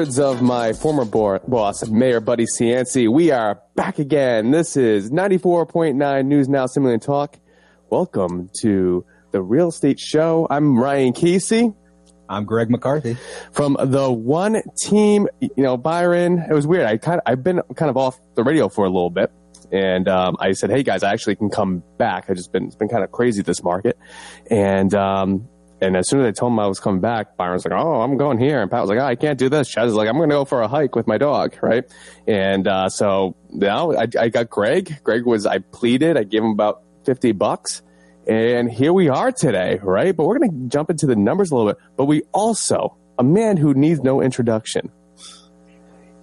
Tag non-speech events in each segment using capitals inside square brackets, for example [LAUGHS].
Words of my former bo- boss, Mayor Buddy Cianci, we are back again. This is 94.9 News Now Stimulating Talk. Welcome to the Real Estate Show. I'm Ryan Casey. I'm Greg McCarthy. From the one team, you know, Byron, it was weird. I kind of, I've been kind of off the radio for a little bit. And um, I said, "Hey guys, I actually can come back. I just been it's been kind of crazy this market." And um, and as soon as I told him I was coming back, Byron's like, "Oh, I'm going here," and Pat was like, "Oh, I can't do this." Chaz is like, "I'm going to go for a hike with my dog," right? And uh, so now I, I got Greg. Greg was I pleaded. I gave him about fifty bucks, and here we are today, right? But we're going to jump into the numbers a little bit. But we also a man who needs no introduction.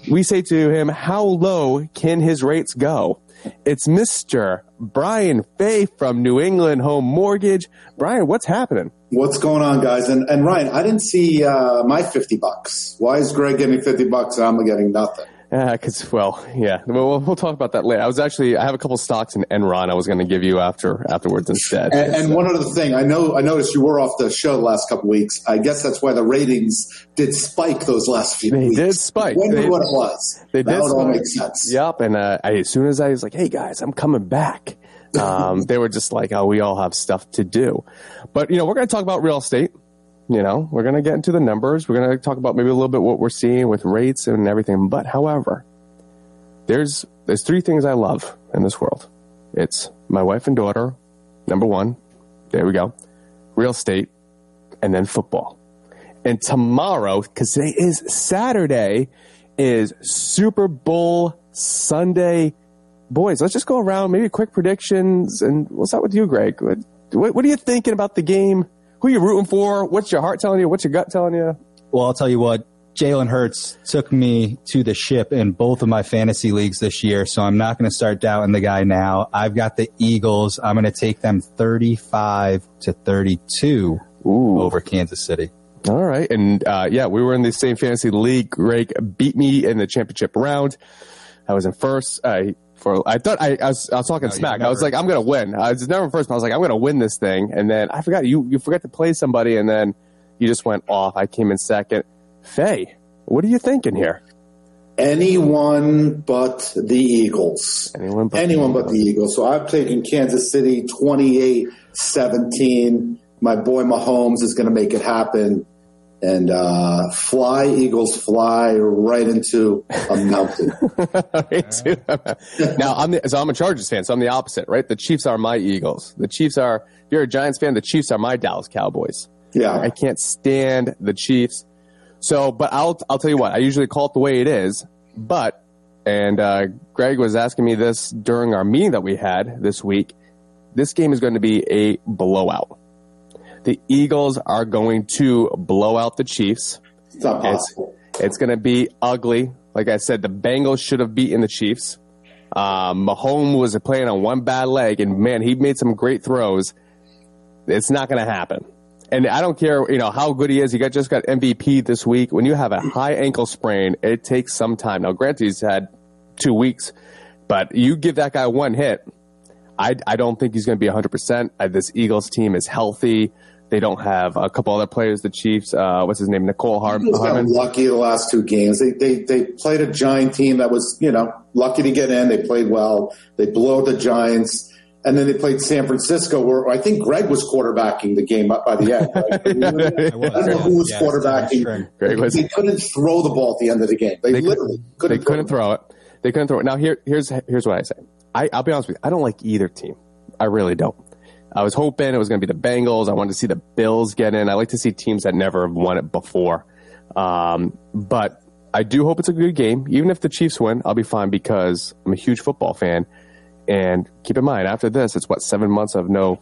We say to him, "How low can his rates go?" It's Mr. Brian Fay from New England Home Mortgage. Brian, what's happening? What's going on, guys? And, and Ryan, I didn't see uh, my 50 bucks. Why is Greg getting 50 bucks and I'm getting nothing? Because, uh, well, yeah, we'll, we'll talk about that later. I was actually, I have a couple stocks in Enron I was going to give you after afterwards instead. And, and one other thing, I know, I noticed you were off the show the last couple weeks. I guess that's why the ratings did spike those last few they weeks. They did spike. Wonder they, what it was. They that did. Would all make sense. Yep. And uh, I, as soon as I was like, "Hey guys, I'm coming back," um, they were just like, "Oh, we all have stuff to do." But you know, we're going to talk about real estate. You know, we're going to get into the numbers. We're going to talk about maybe a little bit what we're seeing with rates and everything. But however, there's there's three things I love in this world. It's my wife and daughter, number one. There we go. Real estate, and then football. And tomorrow, because today is Saturday, is Super Bowl Sunday. Boys, let's just go around, maybe quick predictions, and we'll start with you, Greg. What, what, what are you thinking about the game? Who are you rooting for? What's your heart telling you? What's your gut telling you? Well, I'll tell you what. Jalen Hurts took me to the ship in both of my fantasy leagues this year, so I'm not going to start doubting the guy now. I've got the Eagles. I'm going to take them 35 to 32 Ooh. over Kansas City. All right. And uh, yeah, we were in the same fantasy league. Greg beat me in the championship round. I was in first. Uh, for I thought I, I, was I was talking No, you smack. I was like, I'm gonna win. I was never in first, but I was like, I'm gonna win this thing. And then I forgot you you forgot to play somebody, and then you just went off. I came in second. Faye, what are you thinking here? Anyone but the Eagles. Anyone but Anyone but the Eagles. So I've taken Kansas City 28 17. My boy Mahomes is going to make it happen. And uh, fly, Eagles, fly right into a mountain. [LAUGHS] [LAUGHS] Now I'm the, so I'm a Chargers fan, so I'm the opposite, right? The Chiefs are my Eagles. The Chiefs are. If you're a Giants fan, the Chiefs are my Dallas Cowboys. Yeah. I can't stand the Chiefs. So, but I'll I'll tell you what. I usually call it the way it is. But and uh, Greg was asking me this during our meeting that we had this week. This game is going to be a blowout. The Eagles are going to blow out the Chiefs. It's not possible. it's going to be ugly. Like I said, the Bengals should have beaten the Chiefs. Um, Mahomes was playing on one bad leg, and man, he made some great throws. It's not going to happen. And I don't care, you know, how good he is. He got just got MVP this week. When you have a high ankle sprain, it takes some time. Now, granted, he's had two weeks, but you give that guy one hit. I, I don't think he's going to be 100%. Uh, this Eagles team is healthy. They don't have a couple other players, the Chiefs. Uh, what's his name? Mecole Har- Eagles got Hardman. lucky the last two games. They, they they played a Giant team that was you know lucky to get in. They played well. They blew the Giants, and then they played San Francisco, where I think Greg was quarterbacking the game up by the end. Right? [LAUGHS] I was, I don't know who was yes, quarterbacking. Greg was- They couldn't throw the ball at the end of the game. They, They literally couldn't. they couldn't throw it. They couldn't throw it. Now here, here's here's what I say. I, I'll be honest with you. I don't like either team. I really don't. I was hoping it was going to be the Bengals. I wanted to see the Bills get in. I like to see teams that never have won it before. Um, but I do hope it's a good game. Even if the Chiefs win, I'll be fine because I'm a huge football fan. And keep in mind, after this, it's what seven months of no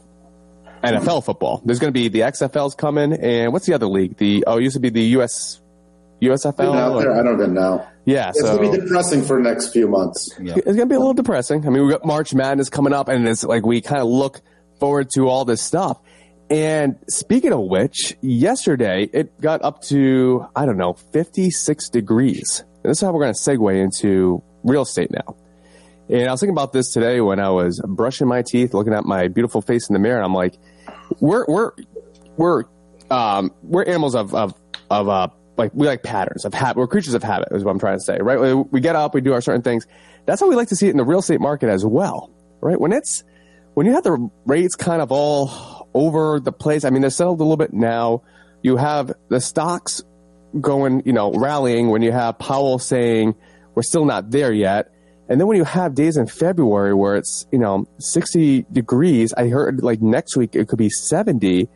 NFL football. There's going to be the XFL's coming, and what's the other league? The oh, it used to be the US USFL. out there. I don't even know. Yeah, It's so gonna be depressing for the next few months. Yeah. it's gonna be a little depressing. I mean, we got March Madness coming up, and it's like we kind of look forward to all this stuff. And speaking of which, yesterday it got up to I don't know 56 degrees. And this is how we're going to segue into real estate now. And I was thinking about this today when I was brushing my teeth, looking at my beautiful face in the mirror, and I'm like, we're we're we're um, we're animals of of of uh, like we like patterns of habit. We're creatures of habit, is what I'm trying to say, right? We get up, we do our certain things. That's how we like to see it in the real estate market as well, right? When it's when you have the rates kind of all over the place. I mean, they're settled a little bit now. You have the stocks going, you know, rallying when you have Powell saying we're still not there yet. And then when you have days in February where it's, you know, 60 degrees, I heard like next week it could be 70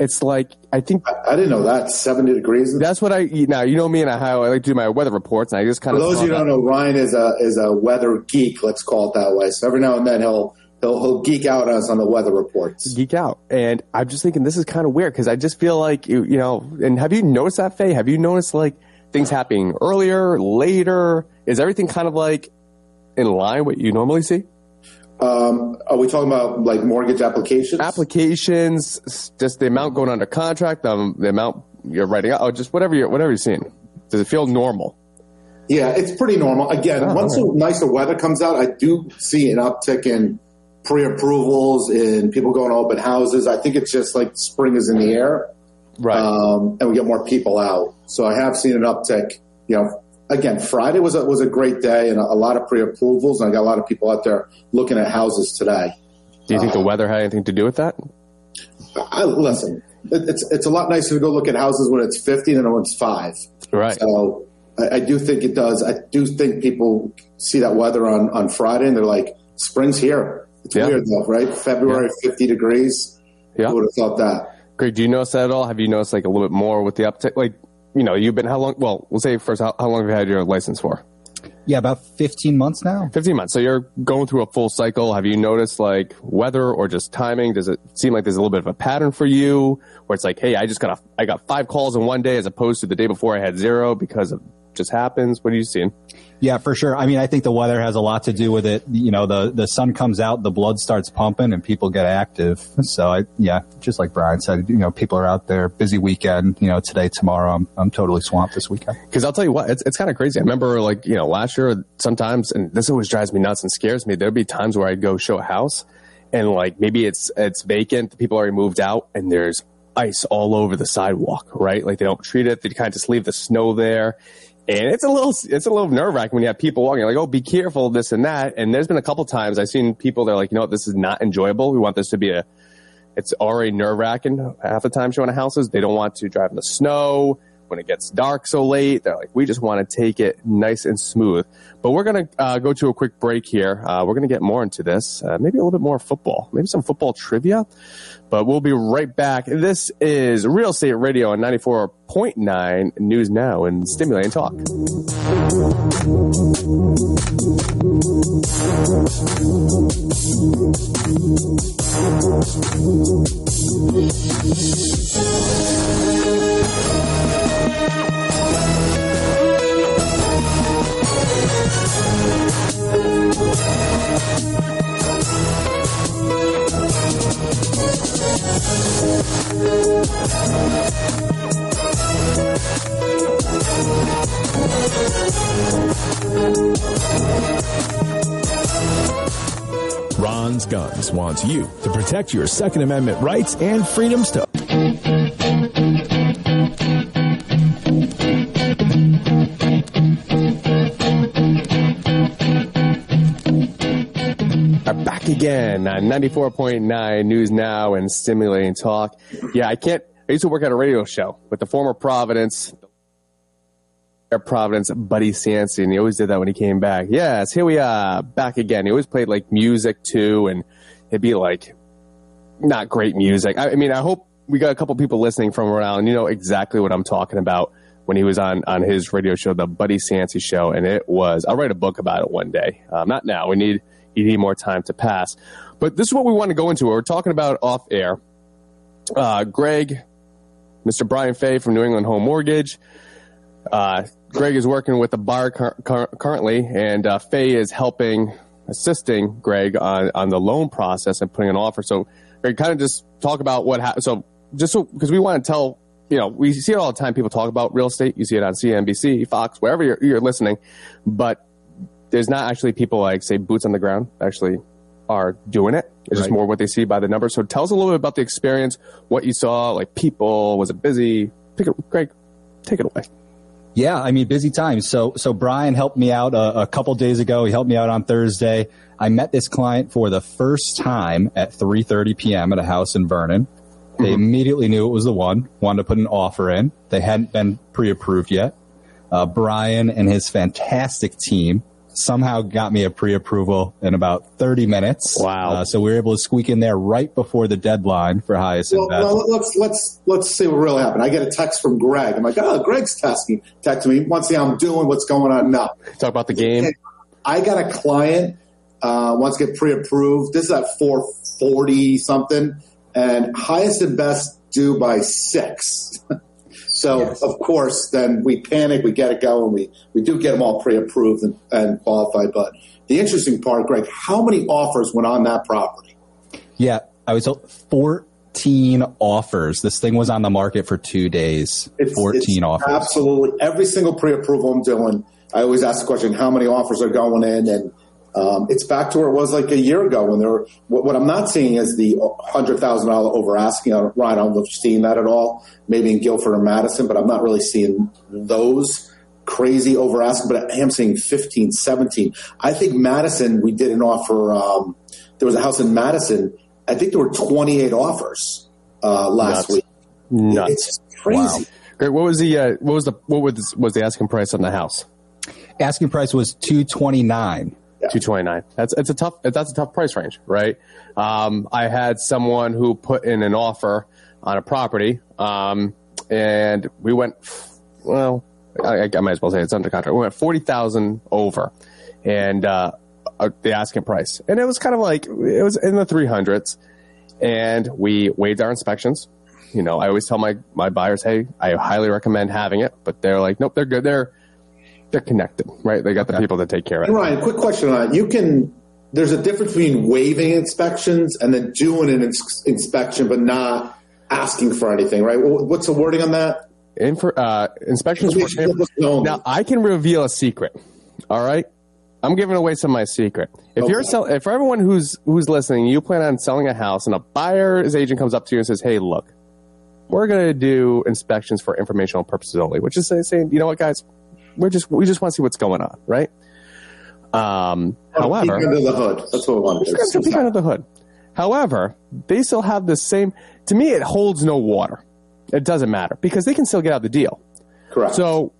it's like I think I, I, didn't know that seventy degrees. That's what I now. You know me and how I like to do my weather reports, and I just kind For of. those you don't know, Ryan is a is a weather geek. Let's call it that way. So every now and then he'll he'll he'll geek out on us on the weather reports. Geek out, and I'm just thinking this is kind of weird because I just feel like you you know. And have you noticed that, Faye? Have you noticed like things happening earlier, later? Is everything kind of like in line what you normally see? Um, are we talking about like mortgage applications? Applications, just the amount going under contract, the, the amount you're writing out, or just whatever you're whatever you're seeing. Does it feel normal? Yeah, it's pretty normal. Again, oh, once right. the nicer weather comes out, I do see an uptick in pre-approvals and people going to open houses. I think it's just like spring is in the air, right? Um, and we get more people out. So I have seen an uptick. You know, again, Friday was a, was a great day and a, a lot of pre-approvals, and I got a lot of people out there looking at houses today. Do you think uh, the weather had anything to do with that? I, listen, it, it's it's a lot nicer to go look at houses when it's 50 than when it's five. Right. So I, I do think it does. I do think people see that weather on on Friday and they're like, "Spring's here." It's yeah. weird though, right? February, yeah. 50 degrees. Yeah. Who would have thought that? Greg, do you notice that at all? Have you noticed like a little bit more with the uptick? Like you know, you've been how long? Well, we'll say first, how, how long have you had your license for? Yeah, about 15 months now. 15 months. So you're going through a full cycle. Have you noticed like weather or just timing? Does it seem like there's a little bit of a pattern for you where it's like, hey, I just got a, I got five calls in one day as opposed to the day before I had zero because of just happens? What are you seeing? Yeah, for sure. I mean, I think the weather has a lot to do with it. You know, the, the sun comes out, the blood starts pumping and people get active. So I, yeah, just like Brian said, you know, people are out there busy weekend, you know, today, tomorrow, I'm, I'm totally swamped this weekend. Cause I'll tell you what, it's, it's kind of crazy. I remember like, you know, last year sometimes, and this always drives me nuts and scares me. There'd be times where I'd go show a house and like maybe it's, it's vacant. The people already moved out and there's ice all over the sidewalk, right? Like they don't treat it. They kind of just leave the snow there and it's a little, it's a little nerve wracking when you have people walking like, oh, be careful, this and that. And there's been a couple times I've seen people that are like, you know what, this is not enjoyable. We want this to be a, it's already nerve wracking half the time showing houses. They don't want to drive in the snow when it gets dark so late. They're like, we just want to take it nice and smooth. But we're going to uh, go to a quick break here. Uh, we're going to get more into this, uh, maybe a little bit more football, maybe some football trivia. But we'll be right back. This is Real Estate Radio on 94.9 News Now and Stimulating Talk. Wants you to protect your Second Amendment rights and freedoms to back again on 94.9 News Now and Stimulating Talk. Yeah, I can't. I used to work at a radio show with the former Providence, Providence Buddy Cianci, and he always did that when he came back. Yes, here we are back again. He always played like music too, and it'd be like not great music. I, I mean, I hope we got a couple people listening from around. You know exactly what I'm talking about when he was on on his radio show, the Buddy Cianci Show, and it was. I'll write a book about it one day. Um, not now. We need you need more time to pass. But this is what we want to go into. We're talking about off air. Uh, Greg, Mr. Brian Fay from New England Home Mortgage. Uh, Greg is working with the bar cur- currently, and uh, Fay is helping, assisting Greg on, on the loan process and putting an offer. So, Greg, kind of just talk about what happened. So, just so because we want to tell, you know, we see it all the time. People talk about real estate. You see it on CNBC, Fox, wherever you're, you're listening. But there's not actually people like say boots on the ground actually are doing it. It's right. just more what they see by the numbers. So tell us a little bit about the experience, what you saw, like people, was it busy? Pick it, Greg. take it away. Yeah, I mean, busy times. So, so Brian helped me out a, a, couple days ago. He helped me out on Thursday. I met this client for the first time at 3:30 p.m. at a house in Vernon. They mm-hmm. immediately knew it was the one. Wanted to put an offer in. They hadn't been pre-approved yet. Uh, Brian and his fantastic team somehow got me a pre-approval in about 30 minutes. Wow! Uh, so we were able to squeak in there right before the deadline for highest well, well, let's let's let's see what really happened. I get a text from Greg. I'm like, oh, Greg's texting texting me. Wants to see how I'm doing. What's going on? No. Talk about the game. I got a client uh, wants to get pre-approved. This is at 440 something, and highest and best due by six. [LAUGHS] So yes. of course, then we panic, we get it going, we we do get them all pre-approved and, and qualified. But the interesting part, Greg, how many offers went on that property? Yeah, I was told fourteen offers. This thing was on the market for two days. It's, fourteen it's offers. Absolutely, every single pre-approval I'm doing, I always ask the question: How many offers are going in? And um, it's back to where it was like a year ago when there were, what, what I'm not seeing is the $100,000 over asking. Ryan, I don't know if you're seeing that at all, maybe in Guilford or Madison, but I'm not really seeing those crazy over asking, but I am seeing 15, 17. I think Madison, we did an offer. Um, there was a house in Madison. I think there were 28 offers uh, last Nuts. week. Nuts. It's crazy. Wow. Great. What was the uh, what was the what was was the asking price on the house? Asking price was two twenty nine. Two twenty nine. That's it's a tough that's a tough price range, right? Um, I had someone who put in an offer on a property, um, and we went. Well, I, I, might as well say it's under contract. We went forty thousand over, and uh, uh, the asking price, and it was kind of like it was in the three hundreds, and we waived our inspections. You know, I always tell my my buyers, hey, I highly recommend having it, but they're like, nope, they're good. They're they're connected, right? They got the people that take care of it. Ryan, quick question on that. You can. There's a difference between waiving inspections and then doing an ins- inspection, but not asking for anything, right? What's the wording on that? In for, uh, inspections for now, I can reveal a secret. All right, I'm giving away some of my secret. If okay. you're sell, if for everyone who's who's listening, you plan on selling a house, and a buyer's agent comes up to you and says, "Hey, look, we're going to do inspections for informational purposes only," which is saying, you know what, guys, we're just we just want to see what's going on, right? Um, however, peek under the hood. That's what we want to do. Peek under the hood. However, they still have the same. To me, it holds no water. It doesn't matter because they can still get out the deal. Correct. So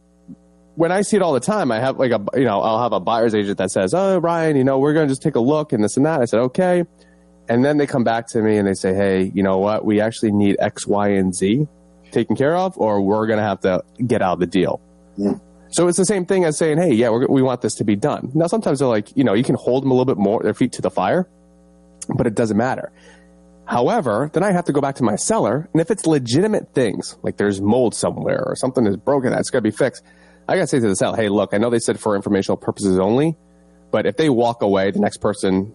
when I see it all the time, I have like a you know I'll have a buyer's agent that says, "Oh, Ryan, you know we're going to just take a look and this and that." I said, "Okay," and then they come back to me and they say, "Hey, you know what? We actually need X, Y, and Z taken care of, or we're going to have to get out of the deal." Mm. So it's the same thing as saying, hey, yeah, we want this to be done. Now, sometimes they're like, you know, you can hold them a little bit more, their feet to the fire, but it doesn't matter. However, then I have to go back to my seller, and if it's legitimate things, like there's mold somewhere or something is broken, that's got to be fixed. I got to say to the seller, hey, look, I know they said for informational purposes only, but if they walk away, the next person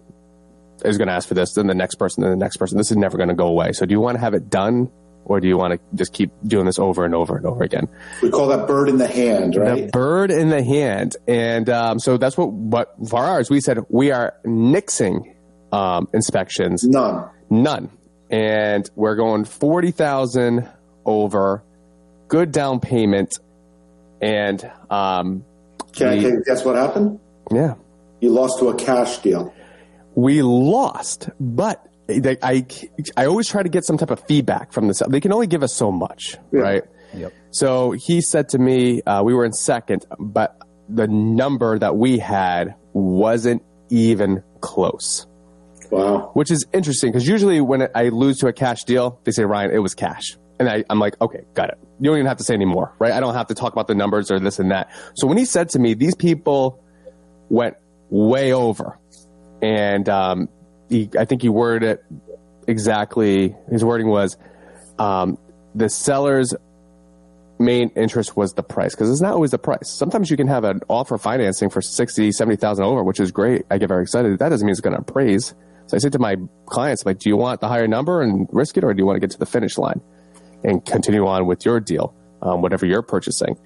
is going to ask for this, then the next person, then the next person. This is never going to go away. So do you want to have it done or do you want to just keep doing this over and over and over again? We call that bird in the hand, right? The bird in the hand, and um, so that's what. But for ours, we said we are nixing um, inspections. None. None, and we're going forty thousand over. Good down payment, and um, can we, I guess what happened? Yeah, you lost to a cash deal. We lost, but they, I, I always try to get some type of feedback from this. They can only give us so much, yeah. right? Yep. So he said to me, uh, we were in second, but the number that we had wasn't even close. Wow. Which is interesting because usually when I lose to a cash deal, they say, Ryan, it was cash. And I, I'm like, okay, got it. You don't even have to say anymore, right? I don't have to talk about the numbers or this and that. So when he said to me, these people went way over. And um, he, I think he worded it exactly. His wording was, um, the seller's main interest was the price because it's not always the price. Sometimes you can have an offer financing for 60, 70,000 over, which is great. I get very excited. That doesn't mean it's going to appraise. So I say to my clients, like, do you want the higher number and risk it or do you want to get to the finish line and continue on with your deal, um, whatever you're purchasing?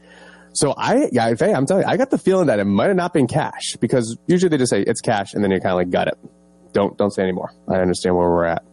So I, yeah, I'm telling you, I got the feeling that it might have not been cash because usually they just say it's cash and then you kind of like got it don't don't say anymore. I understand where we're at.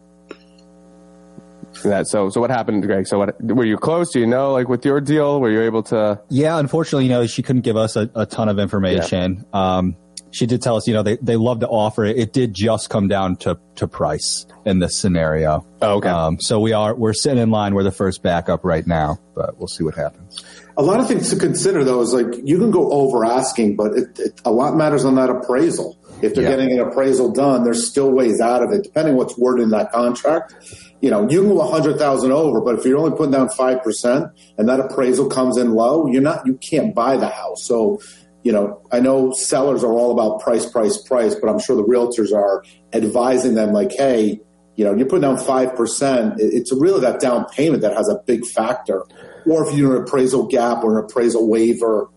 that. So, so what happened, Greg? So, what were you close? Do you know, like with your deal, were you able to? Yeah, unfortunately, you know, she couldn't give us a, a ton of information. Yeah. Um, she did tell us, you know, they, they love to offer it. It did just come down to, to price in this scenario. Oh, okay. Um, so we are, we're sitting in line. We're the first backup right now, but we'll see what happens. A lot of things to consider though is like you can go over asking, but it, it, a lot matters on that appraisal. If they're yeah. getting an appraisal done, there's still ways out of it, depending what's worded in that contract. You know, you can go a hundred thousand over, but if you're only putting down five percent and that appraisal comes in low, you're not, you can't buy the house. So you know, I know sellers are all about price, price, price, but I'm sure the realtors are advising them like, hey, you know, you're putting down 5%. It's really that down payment that has a big factor. Or if you do an appraisal gap or an appraisal waiver,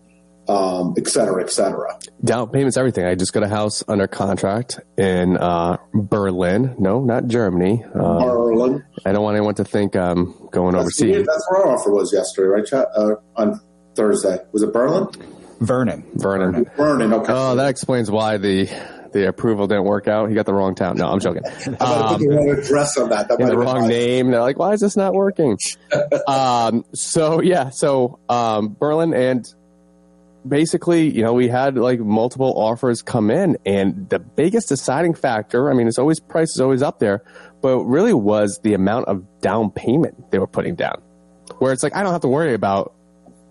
um, et cetera, et cetera. Down payment's everything. I just got a house under contract in uh, Berlin. No, not Germany. Um, Berlin. I don't want anyone to think I'm going that's overseas. The, that's where our offer was yesterday, right? Uh, on Thursday. Was it Berlin? Vernon. Vernon. Vernon. Okay. Oh, that explains why the the approval didn't work out. He got the wrong town. No, I'm joking. [LAUGHS] Um, the wrong address on that. that the wrong name. They're like, why is this not working? [LAUGHS] um, so yeah, so um, Berlin and basically, you know, we had like multiple offers come in, and the biggest deciding factor. I mean, it's always price is always up there, but really was the amount of down payment they were putting down. Where it's like I don't have to worry about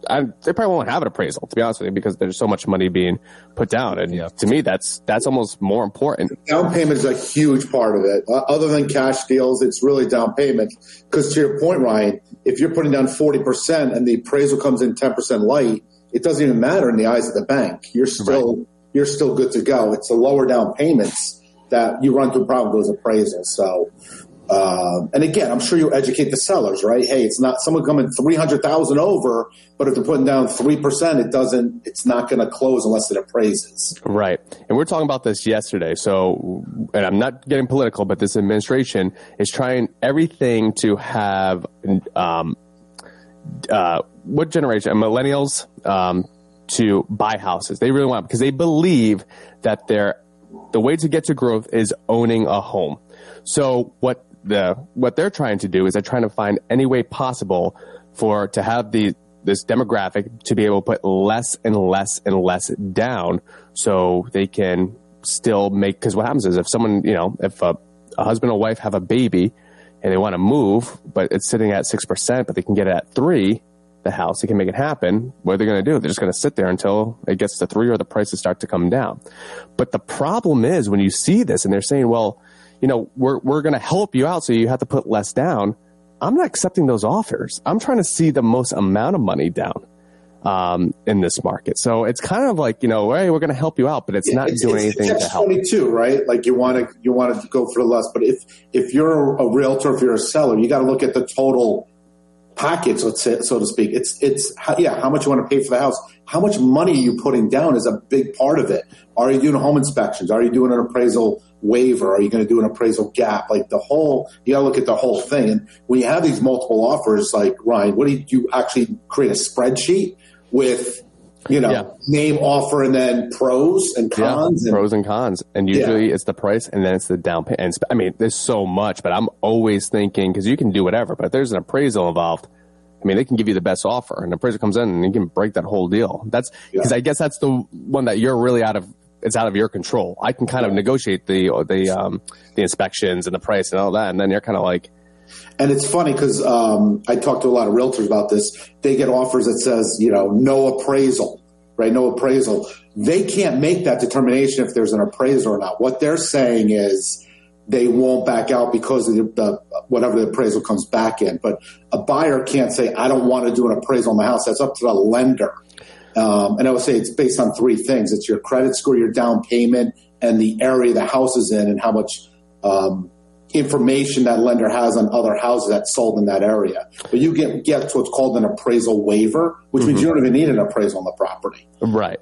I, they probably won't have an appraisal to be honest with you because there's so much money being put down, and yeah. to me, that's that's almost more important. Down payment is a huge part of it. Uh, other than cash deals, it's really down payment. Because to your point, Ryan, if you're putting down forty percent and the appraisal comes in ten percent light, it doesn't even matter in the eyes of the bank. You're still right. you're still good to go. It's the lower down payments that you run through problem with those appraisals. So uh, and again, I'm sure you educate the sellers, right? Hey, it's not someone coming 300,000 over, but if they're putting down 3%, it doesn't, it's not going to close unless it appraises. Right. And we are talking about this yesterday. So, and I'm not getting political, but this administration is trying everything to have, um, uh, what generation? Millennials, um, to buy houses. They really want, because they believe that they're, the way to get to growth is owning a home. So what the what they're trying to do is they're trying to find any way possible for to have the this demographic to be able to put less and less and less down so they can still make because what happens is if someone you know if a, a husband or wife have a baby and they want to move but it's sitting at 6% but they can get it at 3 the house they can make it happen what are they going to do they're just going to sit there until it gets to 3 or the prices start to come down but the problem is when you see this and they're saying well you know, we're, we're going to help you out so you have to put less down. I'm not accepting those offers. I'm trying to see the most amount of money down um, in this market. So it's kind of like, you know, hey, we're going to help you out, but it's not it's, doing it's, anything it's to help. 22, right? Like you want to, you want to go for the less, but if, if you're a realtor, if you're a seller, you got to look at the total package, let's say, so to speak. It's, it's, yeah, how much you want to pay for the house. How much money are you putting down is a big part of it. Are you doing home inspections? Are you doing an appraisal waiver? Are you going to do an appraisal gap? Like the whole, you got to look at the whole thing. And when you have these multiple offers, like Ryan, what do you, do you actually create a spreadsheet with, you know, yeah. name offer and then pros and cons? Yeah, and, pros and cons. And usually yeah. it's the price and then it's the down payment. And I mean, there's so much, but I'm always thinking, cause you can do whatever, but if there's an appraisal involved, I mean, they can give you the best offer, and the appraiser comes in and you can break that whole deal. That's because I guess that's the one that you're really out of it's out of your control. I can kind of negotiate the the um, the inspections and the price and all that, and then you're kind of like. And it's funny because um, I talk to a lot of realtors about this. They get offers that says, you know, no appraisal, right? No appraisal. They can't make that determination if there's an appraisal or not. What they're saying is they won't back out because of the, the whatever the appraisal comes back in. But a buyer can't say, I don't want to do an appraisal on my house. That's up to the lender. Um, and I would say it's based on three things. It's your credit score, your down payment, and the area the house is in and how much um, information that lender has on other houses that sold in that area. But you get, get to what's called an appraisal waiver, which mm-hmm. means you don't even need an appraisal on the property. Right.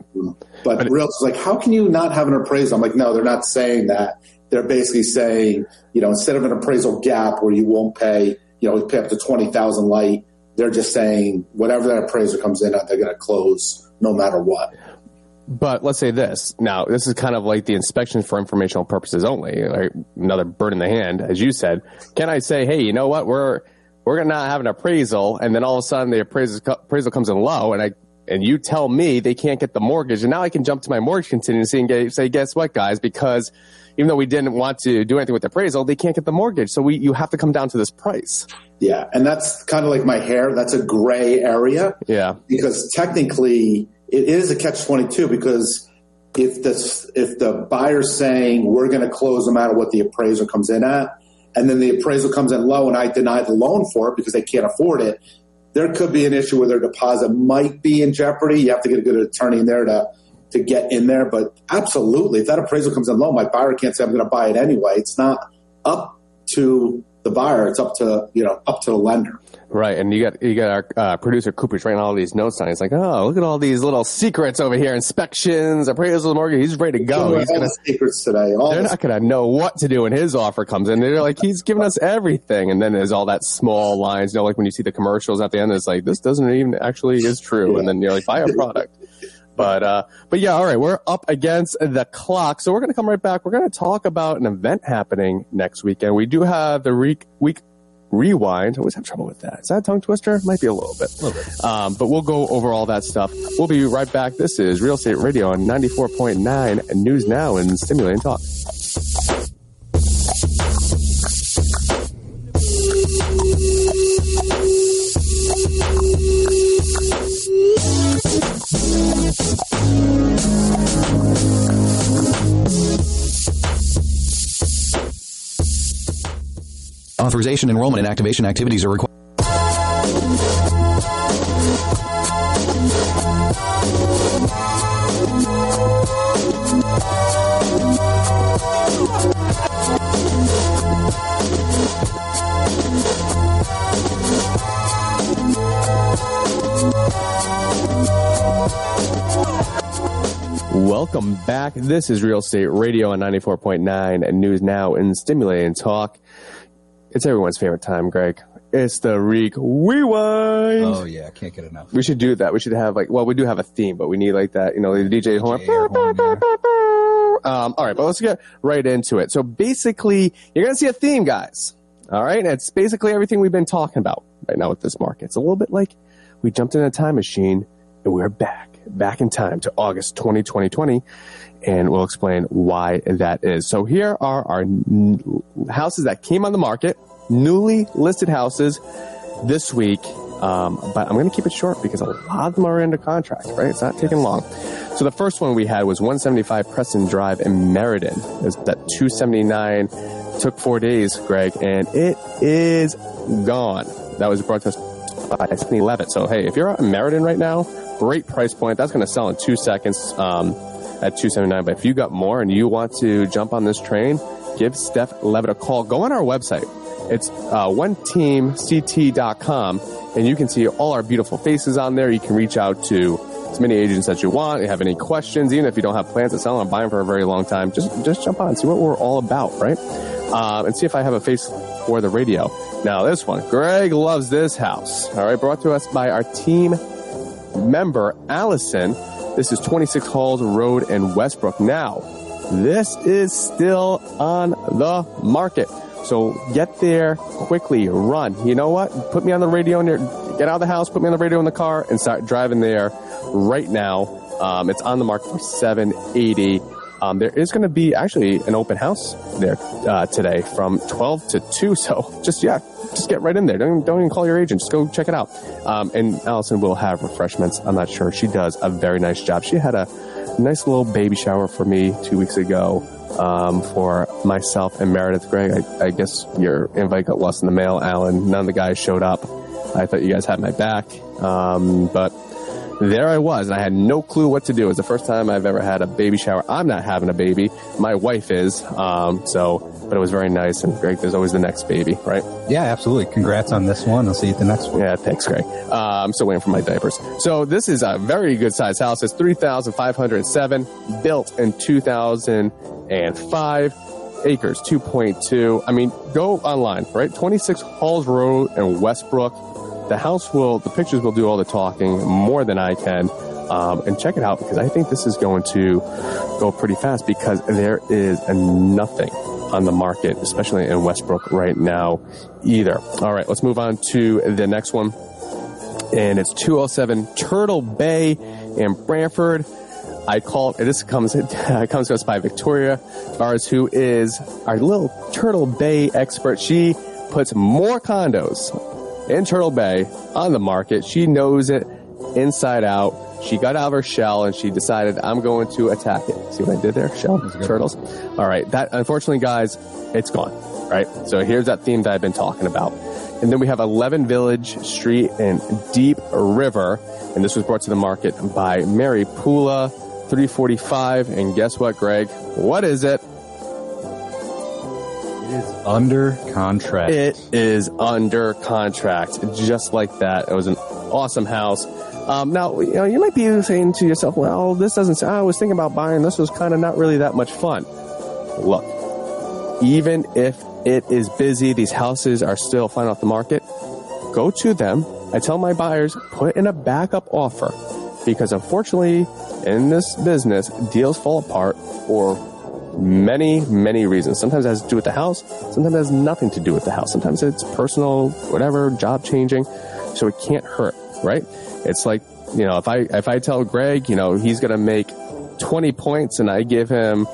But, but realtors like, how can you not have an appraisal? I'm like, no, they're not saying that. They're basically saying, you know, instead of an appraisal gap where you won't pay, you know, pay up to 20,000 light, they're just saying whatever that appraiser comes in at, they're going to close no matter what. But let's say this. Now, this is kind of like the inspection for informational purposes only. Like another bird in the hand, as you said. Can I say, hey, you know what? We're we're gonna not have an appraisal, and then all of a sudden the appraisal appraisal comes in low, and I and you tell me they can't get the mortgage, and now I can jump to my mortgage contingency and get, say, guess what, guys? Because even though we didn't want to do anything with the appraisal, they can't get the mortgage, so we you have to come down to this price. Yeah, and that's kind of like my hair. That's a gray area. Yeah, because technically it is a catch twenty two because if the if the buyer's saying we're going to close no matter what the appraisal comes in at, and then the appraisal comes in low and I deny the loan for it because they can't afford it, there could be an issue where their deposit might be in jeopardy. You have to get a good attorney in there to to get in there. But absolutely, if that appraisal comes in low, my buyer can't say I'm going to buy it anyway. It's not up to the buyer; it's up to you know up to the lender. Right, and you got you got our uh, producer Cooper's writing all these notes down. He's like, "Oh, look at all these little secrets over here: inspections, appraisal, mortgage. He's ready to go. He's gonna secrets today. All they're not gonna know what to do when his offer comes in. They're like, he's giving us everything, and then there's all that small lines. You know, like when you see the commercials at the end, it's like this doesn't even actually is true, yeah. and then you're like, buy a product. But uh, but yeah, all right, we're up against the clock, so we're going to come right back. We're going to talk about an event happening next weekend. We do have the week week rewind. I always have trouble with that. Is that a tongue twister? Might be a little bit. A little bit. Um, but we'll go over all that stuff. We'll be right back. This is Real Estate Radio on 94.9 News Now and Stimulating Talk. Authorization, enrollment, and activation activities are required. Welcome back. This is Real Estate Radio on 94.9 and News Now and Stimulating Talk. It's everyone's favorite time, Greg. It's the Reek Rewind. Oh yeah, I can't get enough. We should do that. We should have like, well, we do have a theme, but we need like that, you know, the DJ, DJ horn. horn yeah. um, all right, but let's get right into it. So basically, you're gonna see a theme, guys. All right, and it's basically everything we've been talking about right now with this market. It's a little bit like we jumped in a time machine and we're back, back in time to August 20, 2020 and we'll explain why that is. So here are our n- houses that came on the market, newly listed houses this week. Um, but I'm going to keep it short because a lot of them are under contract, right? It's not taking long. So the first one we had was 175 Preston Drive in Meriden. It's that 279 took four days, Greg, and it is gone. That was brought to us by Sydney Levitt. So hey, if you're at Meriden right now, great price point. That's going to sell in two seconds. Um, at 279. But if you got more and you want to jump on this train, give Steph Levitt a call. Go on our website. It's uh, oneteamct.com, and you can see all our beautiful faces on there. You can reach out to as many agents as you want. If you have any questions, even if you don't have plans to sell and buy them for a very long time, just just jump on, see what we're all about, right? Um, and see if I have a face for the radio. Now, this one, Greg loves this house. All right, brought to us by our team member, Allison. This is 26 Halls Road in Westbrook. Now, this is still on the market. So get there quickly, run. You know what? Put me on the radio, in your, get out of the house, put me on the radio in the car, and start driving there right now. Um, it's on the market for 780. Um, there is going to be actually an open house there uh, today from 12 to 2. [LAUGHS] So just, yeah, just get right in there. Don't, don't even call your agent. Just go check it out. Um, and Allison will have refreshments. I'm not sure. She does a very nice job. She had a nice little baby shower for me two weeks ago um, for myself and Meredith Gregg. I, I, guess your invite got lost in the mail, Alan. None of the guys showed up. I thought you guys had my back. Um, but there I was, and I had no clue what to do. It was the first time I've ever had a baby shower. I'm not having a baby. My wife is. Um, so, but it was very nice. And Greg, there's always the next baby, right? Yeah, absolutely. Congrats on this one. I'll see you at the next one. Yeah, thanks, Greg. Uh, I'm still waiting for my diapers. So this is a very good sized house. It's 3,507, built in 2005 acres, 2.2. I mean, go online, right? 26 Halls Road in Westbrook. The house will, the pictures will do all the talking more than I can. um, and check it out because I think this is going to go pretty fast because there is nothing on the market, especially in Westbrook right now either. All right, let's move on to the next one. And it's 207 Turtle Bay in Branford. I call this comes [LAUGHS] comes to us by Victoria Bars, who is our little Turtle Bay expert. She puts more condos in Turtle Bay on the market. She knows it inside out. She got out of her shell and she decided, I'm going to attack it. See what I did there? Shell? Turtles? All right. That, unfortunately, guys, it's gone. Right? So here's that theme that I've been talking about. And then we have 11 Village Street in Deep River. And this was brought to the market by Mary Pula, 345. And guess what, Greg? What is it? Is under contract. It is under contract, just like that. It was an awesome house. Um, now, you know, you might be saying to yourself, well, this doesn't sound, I was thinking about buying, this was kind of not really that much fun. Look, even if it is busy, these houses are still flying off the market, go to them. I tell my buyers, put in a backup offer because unfortunately, in this business, deals fall apart for many, many reasons. Sometimes it has to do with the house. Sometimes it has nothing to do with the house. Sometimes it's personal, whatever, job changing. So it can't hurt, right? It's like, you know, if I, if I tell Greg, you know, he's going to make 20 points and I give him,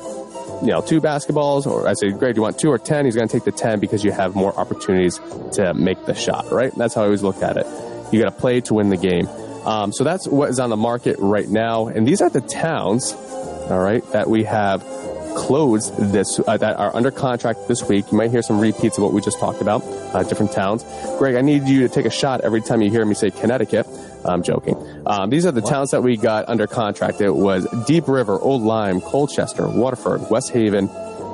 you know, two basketballs, or I say, Greg, do you want two or 10? He's going to take the 10 because you have more opportunities to make the shot, right? That's how I always look at it. You got to play to win the game. Um, so that's what is on the market right now. And these are the towns, all right, that we have closed this, uh, that are under contract this week. You might hear some repeats of what we just talked about, uh, different towns. Greg, I need you to take a shot every time you hear me say Connecticut. I'm joking. Um, these are the towns that we got under contract. It was Deep River, Old Lyme, Colchester, Waterford, West Haven,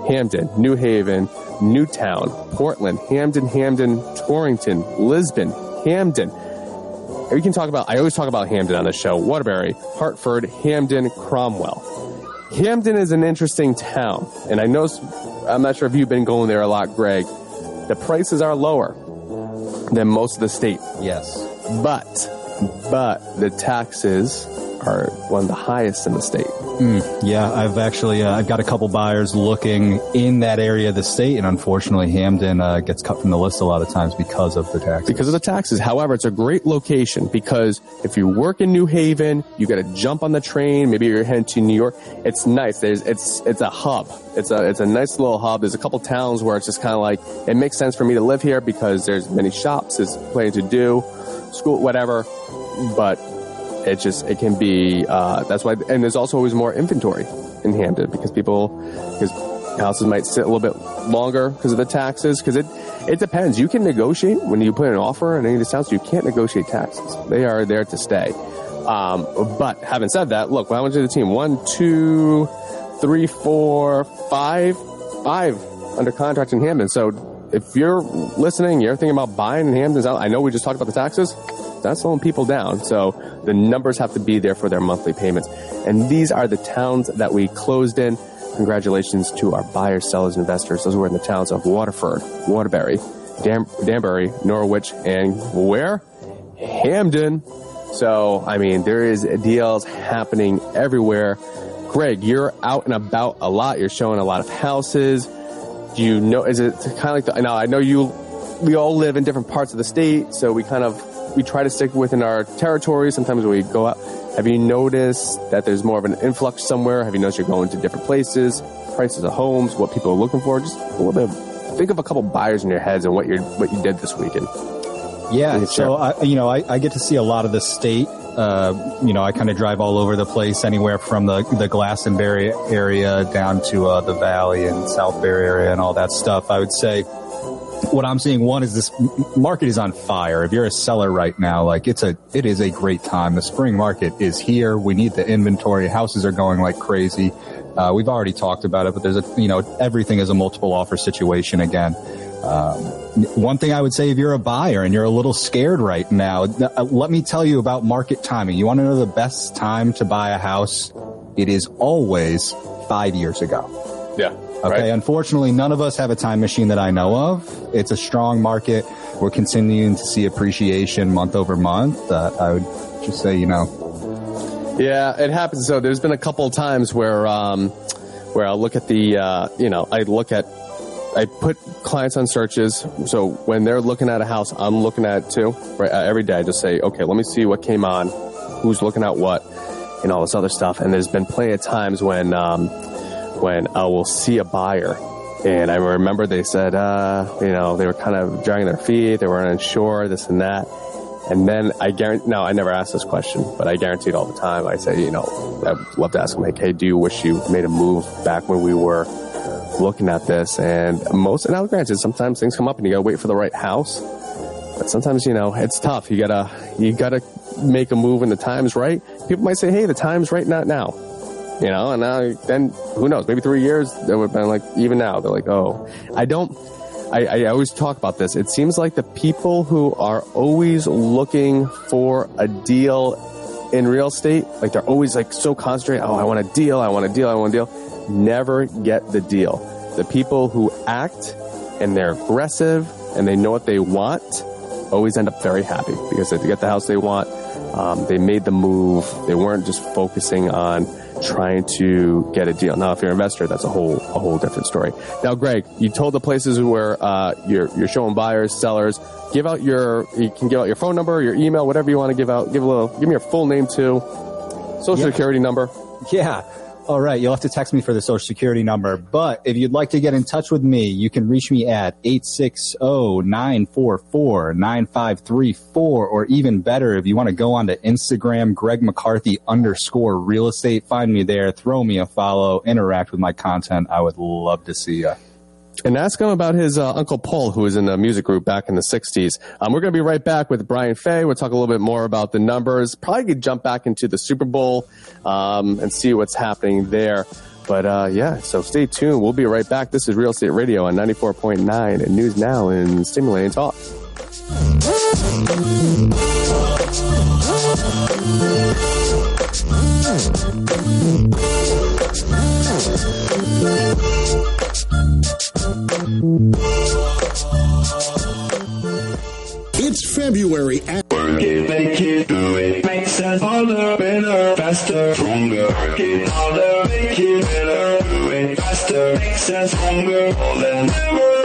Hamden, New Haven, Newtown, Portland, Hamden, Hamden, Torrington, Lisbon, Hamden. We can talk about, I always talk about Hamden on the show, Waterbury, Hartford, Hamden, Cromwell. Hamden is an interesting town, and I know, I'm not sure if you've been going there a lot, Greg. The prices are lower than most of the state, yes. but, but the taxes are one of the highest in the state. Yeah, I've actually uh, I've got a couple buyers looking in that area of the state, and unfortunately, Hamden uh, gets cut from the list a lot of times because of the taxes. because of the taxes. However, it's a great location because if you work in New Haven, you got to jump on the train. Maybe you're heading to New York. It's nice. There's it's it's a hub. It's a it's a nice little hub. There's a couple towns where it's just kind of like it makes sense for me to live here because there's many shops, there's plenty to do, school, whatever. But it just it can be uh, that's why and there's also always more inventory in Hamden because people because houses might sit a little bit longer because of the taxes because it it depends. You can negotiate when you put an offer on any of these towns you can't negotiate taxes. They are there to stay. Um, but having said that look when I went to the team one two three four five five under contract in Hamden so if you're listening you're thinking about buying in Hamden I know we just talked about the taxes that's slowing people down. So the numbers have to be there for their monthly payments. And these are the towns that we closed in. Congratulations to our buyers, sellers, investors. Those were in the towns of Waterford, Waterbury, Dam- Danbury, Norwich, and where? Hamden. So, I mean, there is deals happening everywhere. Greg, you're out and about a lot. You're showing a lot of houses. Do you know, is it kind of like, the, now I know you, we all live in different parts of the state, so we kind of we try to stick within our territory. Sometimes we go out. Have you noticed that there's more of an influx somewhere? Have you noticed you're going to different places, prices of homes, what people are looking for? Just a little bit. Of, think of a couple buyers in your heads and what you're what you did this weekend. Yeah, Yeah, so. I, you know, I, I get to see a lot of the state. Uh, you know, I kind of drive all over the place, anywhere from the the Glastonbury area down to uh, the Valley and Southbury area and all that stuff. I would say what I'm seeing one is this market is on fire. If you're a seller right now, like it's a it is a great time. The spring market is here. We need the inventory. Houses are going like crazy. Uh, we've already talked about it, but there's a you know everything is a multiple offer situation again. Um, one thing I would say if you're a buyer and you're a little scared right now, uh, let me tell you about market timing. You want to know the best time to buy a house? It is always five years ago. Yeah. Okay. Unfortunately, none of us have a time machine that I know of. It's a strong market. We're continuing to see appreciation month over month. Uh, I would just say, you know, Yeah, it happens. So there's been a couple of times where um, where I'll look at the uh, you know I look at I put clients on searches. So when they're looking at a house, I'm looking at it too. Right, uh, every day I just say, okay, let me see what came on, who's looking at what, and all this other stuff. And there's been plenty of times when um, when I will see a buyer. And I remember they said, uh, you know, they were kind of dragging their feet, they weren't unsure, this and that. And then I guarantee, no, I never asked this question, but I guarantee it all the time. I say, you know, I'd love to ask them, like, hey, do you wish you made a move back when we were looking at this? And most, and now granted, sometimes things come up and you gotta wait for the right house. But sometimes, you know, it's tough. You gotta, you gotta make a move when the time's right. People might say, hey, the time's right, not now. You know, and now, then who knows? Maybe three years, they would have been like, even now, they're like, oh, I don't, I, I always talk about this. It seems like the people who are always looking for a deal in real estate, like they're always like so concentrated. Oh, I want a deal. I want a deal. I want a deal. Never get the deal. The people who act and they're aggressive and they know what they want always end up very happy because they get the house they want, um, they made the move. They weren't just focusing on trying to get a deal. Now, if you're an investor, that's a whole a whole different story. Now, Greg, you told the places where uh, you're you're showing buyers, sellers. Give out your you can give out your phone number, your email, whatever you want to give out. Give a little. Give me your full name too. Social Yeah. security number. Yeah. All right. You'll have to text me for the social security number. But if you'd like to get in touch with me, you can reach me at oh, 860-944-9534 or even better, if you want to go onto Instagram, Greg McCarthy underscore real estate, find me there, throw me a follow, interact with my content. I would love to see you. And ask him about his uh, uncle Paul, who was in the music group back in the '60s. Um, we're going to be right back with Brian Fay. We'll talk a little bit more about the numbers. Probably could jump back into the Super Bowl um, and see what's happening there. But uh, yeah, so stay tuned. We'll be right back. This is Real Estate Radio on 94.9 and News Now and Stimulating Talk. It's February and Work it, make it, do it. Makes us harder, better, faster, stronger. Work it harder, make it better, do it faster. Makes us stronger, more than ever.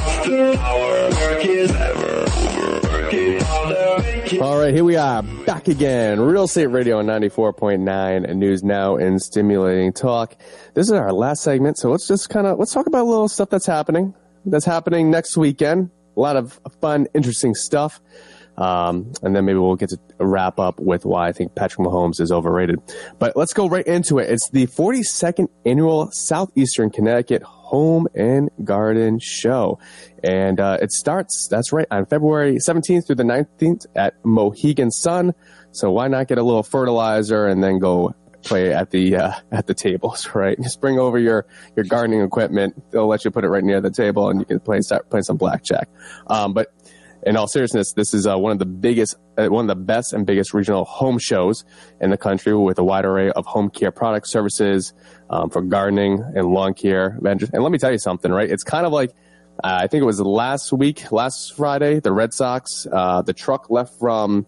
After hour, work is ever All right, here we are back again. Real Estate Radio on 94.9 and News Now and Stimulating Talk. This is our last segment, so let's just kind of let's talk about a little stuff that's happening. That's happening next weekend. A lot of fun, interesting stuff. Um, and then maybe we'll get to wrap up with why I think Patrick Mahomes is overrated. But let's go right into it. It's the 42nd annual Southeastern Connecticut Home and Garden Show. And uh, it starts, that's right, on February 17th through the 19th at Mohegan Sun. So why not get a little fertilizer and then go play at the uh, at the tables, [LAUGHS] right? Just bring over your your gardening equipment. They'll let you put it right near the table, and you can play start playing some blackjack. Um, but in all seriousness, this is uh, one of the biggest, uh, one of the best and biggest regional home shows in the country with a wide array of home care products, services um, for gardening and lawn care. And and let me tell you something, right? It's kind of like uh, I think it was last week, last Friday, the Red Sox, uh, the truck left from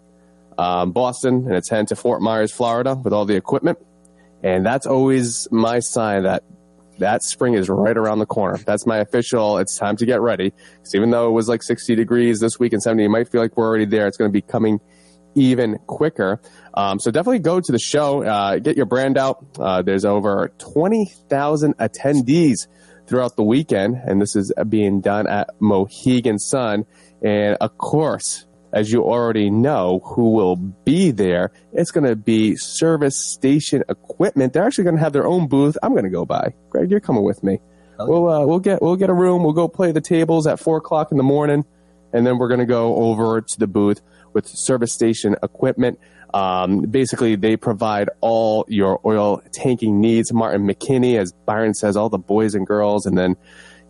um, Boston and it's headed to Fort Myers, Florida, with all the equipment. And that's always my sign that that spring is right around the corner. That's my official. It's time to get ready. Because even though it was like 60 degrees this week and 70, you might feel like we're already there. It's going to be coming even quicker. Um, so definitely go to the show, uh, get your brand out. Uh, there's over 20,000 attendees throughout the weekend, and this is being done at Mohegan Sun. And of course, as you already know, who will be there? It's going to be service station equipment. They're actually going to have their own booth. I'm going to go by. Greg, you're coming with me. We'll uh, we'll get we'll get a room. We'll go play the tables at four o'clock in the morning, and then we're going to go over to the booth with service station equipment. Um, basically, they provide all your oil tanking needs. Martin McKinney, as Byron says, all the boys and girls, and then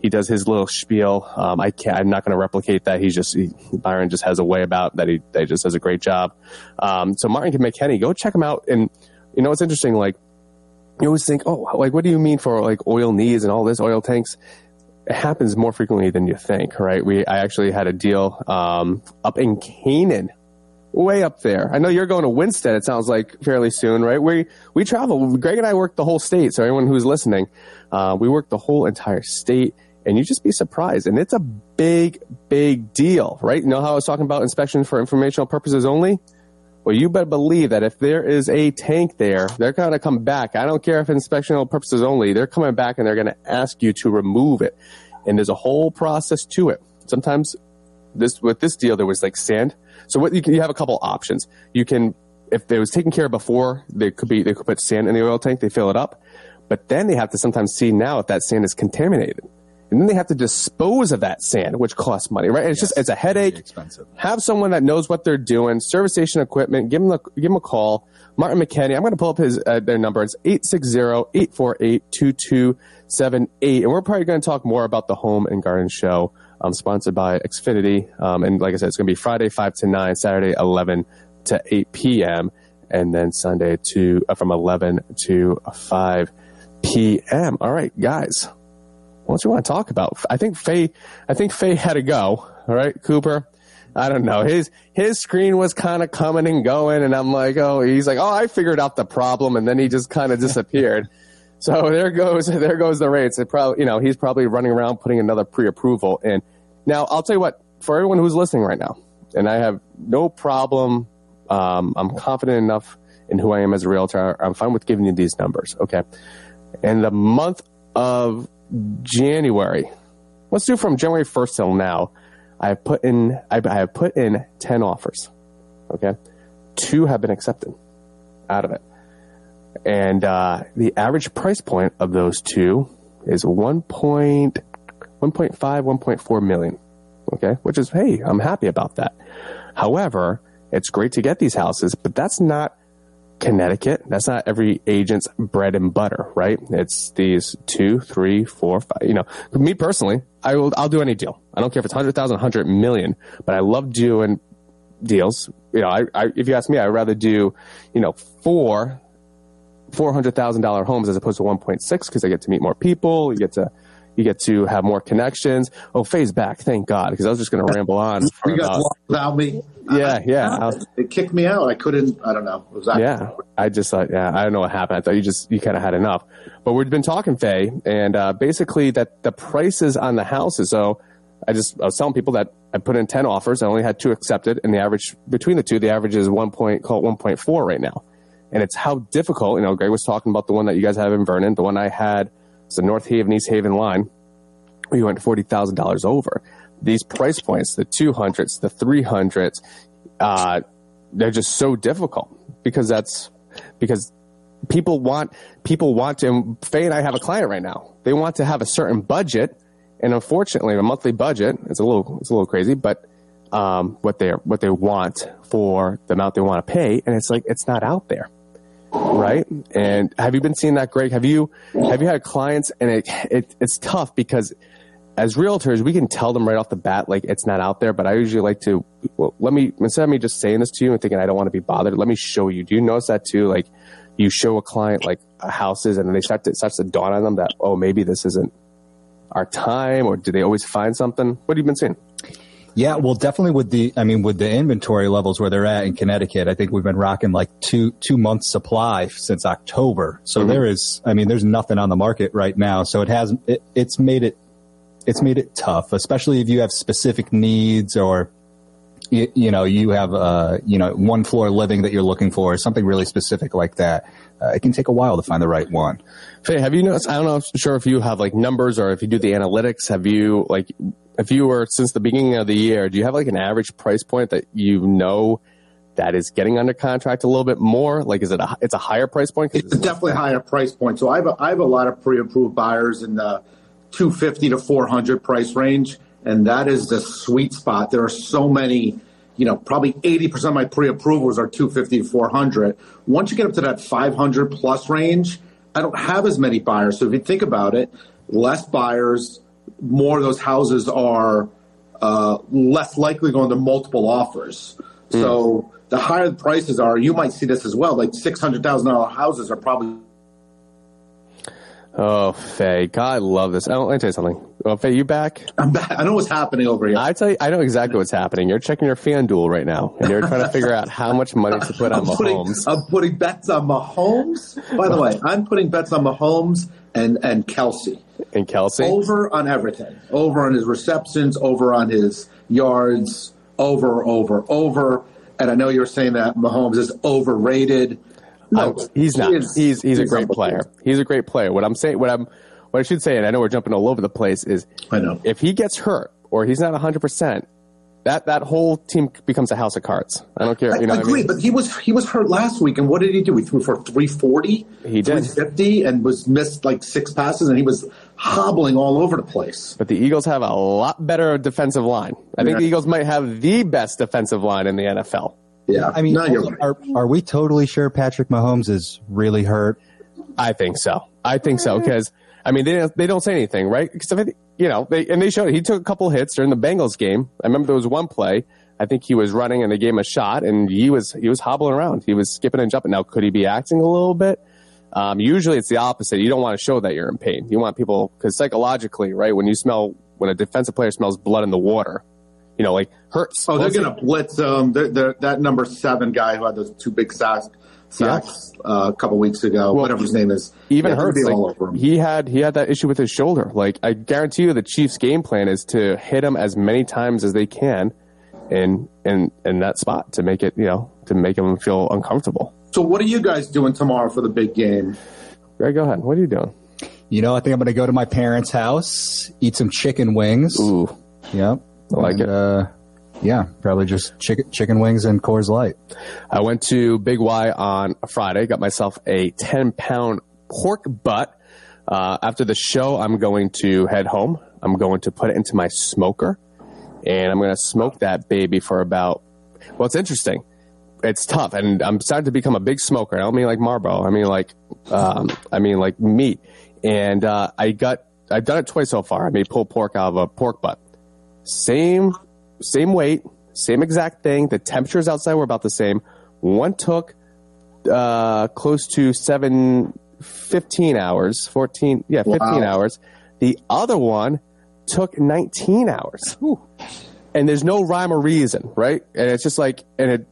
he does his little spiel. Um, I can't, I'm not going to replicate that. He's just he, Byron just has a way about that. He, that he just does a great job. Um, so Martin McKinney, go check him out. And you know what's interesting? Like you always think, oh, like what do you mean for like oil needs and all this oil tanks? It happens more frequently than you think, right? We I actually had a deal um, up in Canaan way up there. I know you're going to Winston. It sounds like fairly soon, right? We we travel. Greg and I work the whole state. So anyone who's listening, uh, we work the whole entire state, and you just be surprised. And it's a big, big deal, right? You know how I was talking about inspection for informational purposes only. Well, you better believe that if there is a tank there, they're going to come back. I don't care if inspectional purposes only. They're coming back and they're going to ask you to remove it. And there's a whole process to it. Sometimes this with this deal there was like sand. So what you can you have a couple options. You can if it was taken care of before, they could be they could put sand in the oil tank, they fill it up. But then they have to sometimes see now if that sand is contaminated. And then they have to dispose of that sand, which costs money, right? And It's just it's a headache. expensive. Have someone that knows what they're doing. Service station equipment. Give them a, give them a call. Martin McKinney. I'm going to pull up his uh, their number. It's 860-848-2278. And we're probably going to talk more about the home and garden show, um, sponsored by Xfinity. Um, and like I said, it's going to be Friday five to nine, Saturday eleven to eight p.m. and then Sunday to uh, from eleven to five p.m. All right, guys what do you want to talk about? I think Faye, I think Faye had to go. All right, Cooper. I don't know. His his screen was kind of coming and going, and I'm like, oh, he's like, oh, I figured out the problem, and then he just kind of [LAUGHS] disappeared. so there goes [LAUGHS] there goes the rates. It probably you know he's probably running around putting another pre-approval in. Now I'll tell you what, for everyone who's listening right now, and I have no problem. Um, I'm confident enough in who I am as a realtor. I'm fine with giving you these numbers. Okay, in the month of January. Let's do from January 1st till now. I have put in I, have put in 10 offers. Okay? Two have been accepted out of it. And uh, the average price point of those two is 1. Point, 1.5 1.4 million. Okay? Which is hey, I'm happy about that. However, it's great to get these houses, but that's not Connecticut. That's not every agent's bread and butter, right? It's these two, three, four, five. You know, me personally, I will. I'll do any deal. I don't care if it's hundred thousand, hundred million, but I love doing deals. You know, I, I if you ask me, I'd rather do, you know, four four hundred thousand dollar homes as opposed to one point six because I get to meet more people. You get to you get to have more connections. Oh, Faye's back, thank God, because I was just going to ramble on. You got about, without me. Yeah, yeah. It kicked me out. I couldn't. I don't know. Yeah, I just thought, yeah, I don't know what happened. I thought you just you kind of had enough. But we've been talking, Faye, and uh, basically that the prices on the houses. So I just I was telling people that I put in ten offers. I only had two accepted, and the average between the two, the average is one point, call it one point four right now. And it's how difficult. You know, Greg was talking about the one that you guys have in Vernon. The one I had is the North Haven East Haven line. We went forty thousand dollars over. These price points, the two hundreds, the three hundreds, uh, they're just so difficult because that's because people want people want to. And Faye and I have a client right now. They want to have a certain budget, and unfortunately, a monthly budget is a little it's a little crazy, but um, what they what they want for the amount they want to pay, and it's like it's not out there, right? And have you been seeing that, Greg? Have you have you had clients, and it, it it's tough because as realtors, we can tell them right off the bat, like it's not out there. But I usually like to, well, let me instead of me just saying this to you and thinking I don't want to be bothered, let me show you. Do you notice that too? Like you show a client like houses, and then they start to it starts to dawn on them that oh maybe this isn't our time, or do they always find something? What have you been seeing? Yeah, well, definitely with the, I mean, with the inventory levels where they're at in Connecticut, I think we've been rocking like two two months supply since October. So Mhm. there is, I mean, there's nothing on the market right now. So it has, it, it's made it, it's made it tough, especially if you have specific needs or, you, you know, you have, uh, you know, one floor living that you're looking for, or something really specific like that. Uh, it can take a while to find the right one. Faye, have you noticed? I don't know, sure if you have like numbers or if you do the analytics. Have you like, if you were since the beginning of the year, do you have like an average price point that you know that is getting under contract a little bit more? Like, is it a it's a higher price point? It's a definitely higher price point. So I have a, I have a lot of pre-approved buyers in the 250 to 400 price range, and that is the sweet spot. There are so many, you know, probably 80% of my pre-approvals are 250 to 400. Once you get up to that 500 plus range, I don't have as many buyers. So if you think about it, less buyers, more of those houses are uh, less likely going to multiple offers. So the higher the prices are, you might see this as well. Like six hundred thousand dollar houses are probably Oh, Faye, God, I love this. Oh, let me tell you something. Well, Faye, you back? I'm back. I know what's happening over here. I tell you, I know exactly what's happening. You're checking your FanDuel right now, and you're trying to figure out how much money to put on I'm putting, Mahomes I'm putting bets on Mahomes. By the way, I'm putting bets on Mahomes and and Kelce and Kelce. over on everything. Over on his receptions. Over on his yards. Over, over, over. And I know you're saying that Mahomes is overrated. No, he's he not. is- he's he's a great player. He's a great player. What I'm saying, what I'm, what I should say, and I know we're jumping all over the place, is I know. if he gets hurt or he's not 100, percent that that whole team becomes a house of cards. I don't care. I You know, I agree, mean? but he was he was hurt last week, and what did he do? He threw for three forty. He did. three fifty, and was missed like six passes, and he was hobbling all over the place. But the Eagles have a lot better defensive line. I think the Eagles might have the best defensive line in the NFL. Yeah, I mean, right. are are we totally sure Patrick Mahomes is really hurt? I think so. I think so because I mean they don't, they don't say anything, right? Because I think, you know they and they showed he took a couple hits during the Bengals game. I remember there was one play. I think he was running and they gave him a shot and he was he was hobbling around. He was skipping and jumping. Now could he be acting a little bit? Um, usually it's the opposite. You don't want to show that you're in pain. You want people because psychologically, right? When you smell when a defensive player smells blood in the water, you know, like hurts. Oh, they're going to blitz um, they're, they're, that number seven guy who had those two big sacks, sacks uh, a couple weeks ago, Well, whatever his name is. even Yeah, Hurts. Like, he had he had that issue with his shoulder. Like I guarantee you, the Chiefs' game plan is to hit him as many times as they can, in in in that spot to make it you know to make him feel uncomfortable. So, what are you guys doing tomorrow for the big game? Greg, go ahead. What are you doing? You know, I think I'm going to go to my parents' house, eat some chicken wings. Ooh, Yep, I like And, it. Uh, yeah, probably just chicken chicken wings and Coors Light. I went to Big Y on Friday. Got myself a ten pound pork butt. Uh, after the show, I'm going to head home. I'm going to put it into my smoker, and I'm going to smoke that baby for about. Well, it's interesting. It's tough, and I'm starting to become a big smoker. I don't mean like Marlboro. I mean like, um, I mean like meat. And uh, I got, I've done it twice so far. I made pulled pork out of a pork butt. Same, same weight, same exact thing. The temperatures outside were about the same. One took uh, close to seven, 15 hours, 14, yeah, 15 Wow. hours. The other one took 19 hours. And there's no rhyme or reason, right? And it's just like, and it,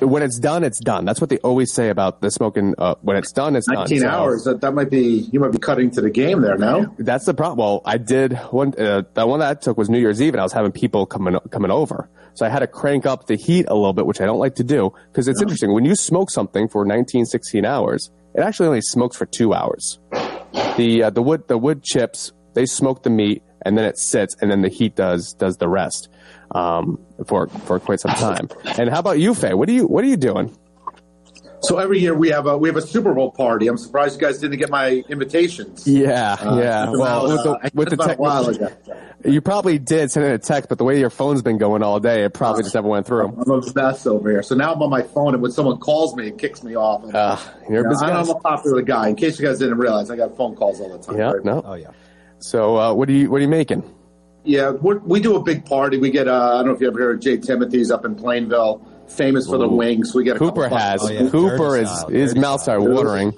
when it's done, it's done. That's what they always say about the smoking. Uh, when it's done, it's done. 19 So- hours. That, that might be, you might be cutting to the game there now. that's the problem. Well, I did one. Uh, that one that I took was New Year's Eve, and I was having people coming coming over, so I had to crank up the heat a little bit, which I don't like to do because it's interesting when you smoke something for 19, 16 hours. It actually only smokes for two hours. The uh, the wood the wood chips they smoke the meat, and then it sits, and then the heat does does the rest um, for for quite some time. And how about you, Faye? What are you what are you doing? So every year we have a we have a Super Bowl party. I'm surprised you guys didn't get my invitations. Yeah, Uh, yeah. Well, with uh, the, I with the about tech, while. You probably did send in a text, but the way your phone's been going all day, it probably just never went through. I'm a mess over here. So now I'm on my phone, and when someone calls me, it kicks me off. Uh, you're You know, busy. I'm a popular guy. In case you guys didn't realize, I got phone calls all the time. Yeah, Right? no. Oh yeah. So, uh, what are you what are you making? Yeah, we're, we do a big party. We get, uh, I don't know if you ever heard of J. Timothy's up in Plainville, famous for the wings. We get a Cooper couple has. Oh, yeah. Cooper Dirty is style, his mouth style. started watering.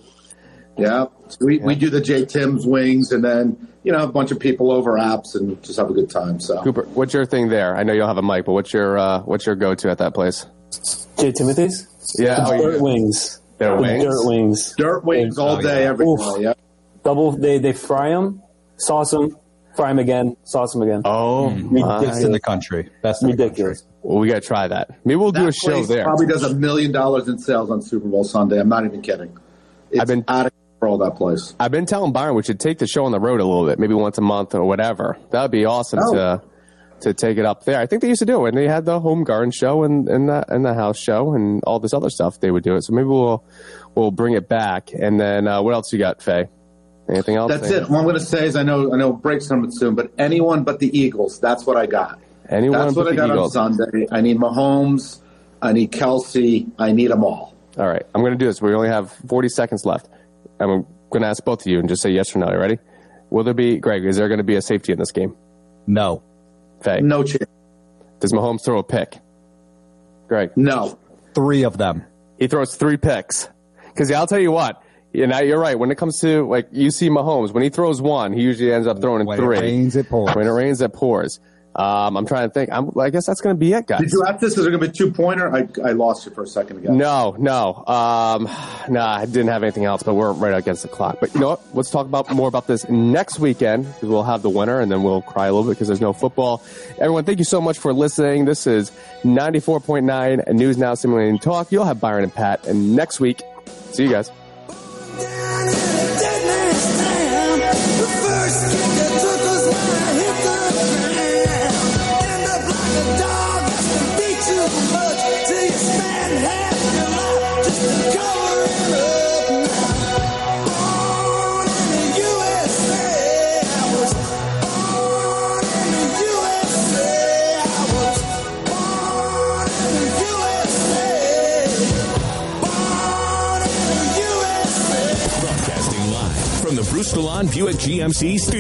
Yeah, so we, we do the J Tim's wings, and then you know a bunch of people over apps and just have a good time. So Cooper, what's your thing there? I know you don't have a mic, but what's your uh, what's your go to at that place? J. Timothy's? Yeah, The oh, dirt you- wings. Their The wings? Dirt wings. dirt wings all Oh, day, yeah. every Yeah. Double, they, they fry them, sauce them, fry them again, sauce them again. Oh, Best my. in the country. Best in the Ridiculous. Well, we got to try that. Maybe we'll do That a show there. Probably does a million dollars in sales on Super Bowl Sunday. I'm not even kidding. It's I've been- out of control that place. I've been telling Byron we should take the show on the road a little bit, maybe once a month or whatever. That would be awesome Oh. to to take it up there. I think they used to do it when they had the home garden show and, and the and the house show and all this other stuff. They would do it. So maybe we'll we'll bring it back. And then uh, what else you got, Faye? Anything else? That's it. All I'm going to say is I know I know breaks coming soon, but anyone but the Eagles. That's what I got. Anyone That's but what I the got Eagles. on Sunday. I need Mahomes. I need Kelce. I need them all. All right, I'm going to do this. We only have 40 seconds left. I'm going to ask both of you and just say yes or no. Are You ready? Will there be Greg? Is there going to be a safety in this game? No. Faye, No chance. does Mahomes throw a pick? Greg, No. Three of them. he throws three picks. Because I'll tell you what, you know, you're right. When it comes to like you see Mahomes, when he throws one, he usually ends up throwing in When three. it rains, it pours. When it rains, it pours. Um, I'm trying to think. I'm, I guess that's going to be it, guys. Did you have this? Is it going to be two pointer? I, I lost you for a second again. No, no. Um, nah, I didn't have anything else, but we're right against the clock. But you know what? Let's talk about more about this next weekend because we'll have the winner and then we'll cry a little bit because there's no football. Everyone, thank you so much for listening. This is 94.9 News Now Stimulating Talk. You'll have Byron and Pat. And next week, see you guys. Broadcasting the Buick GMC studio.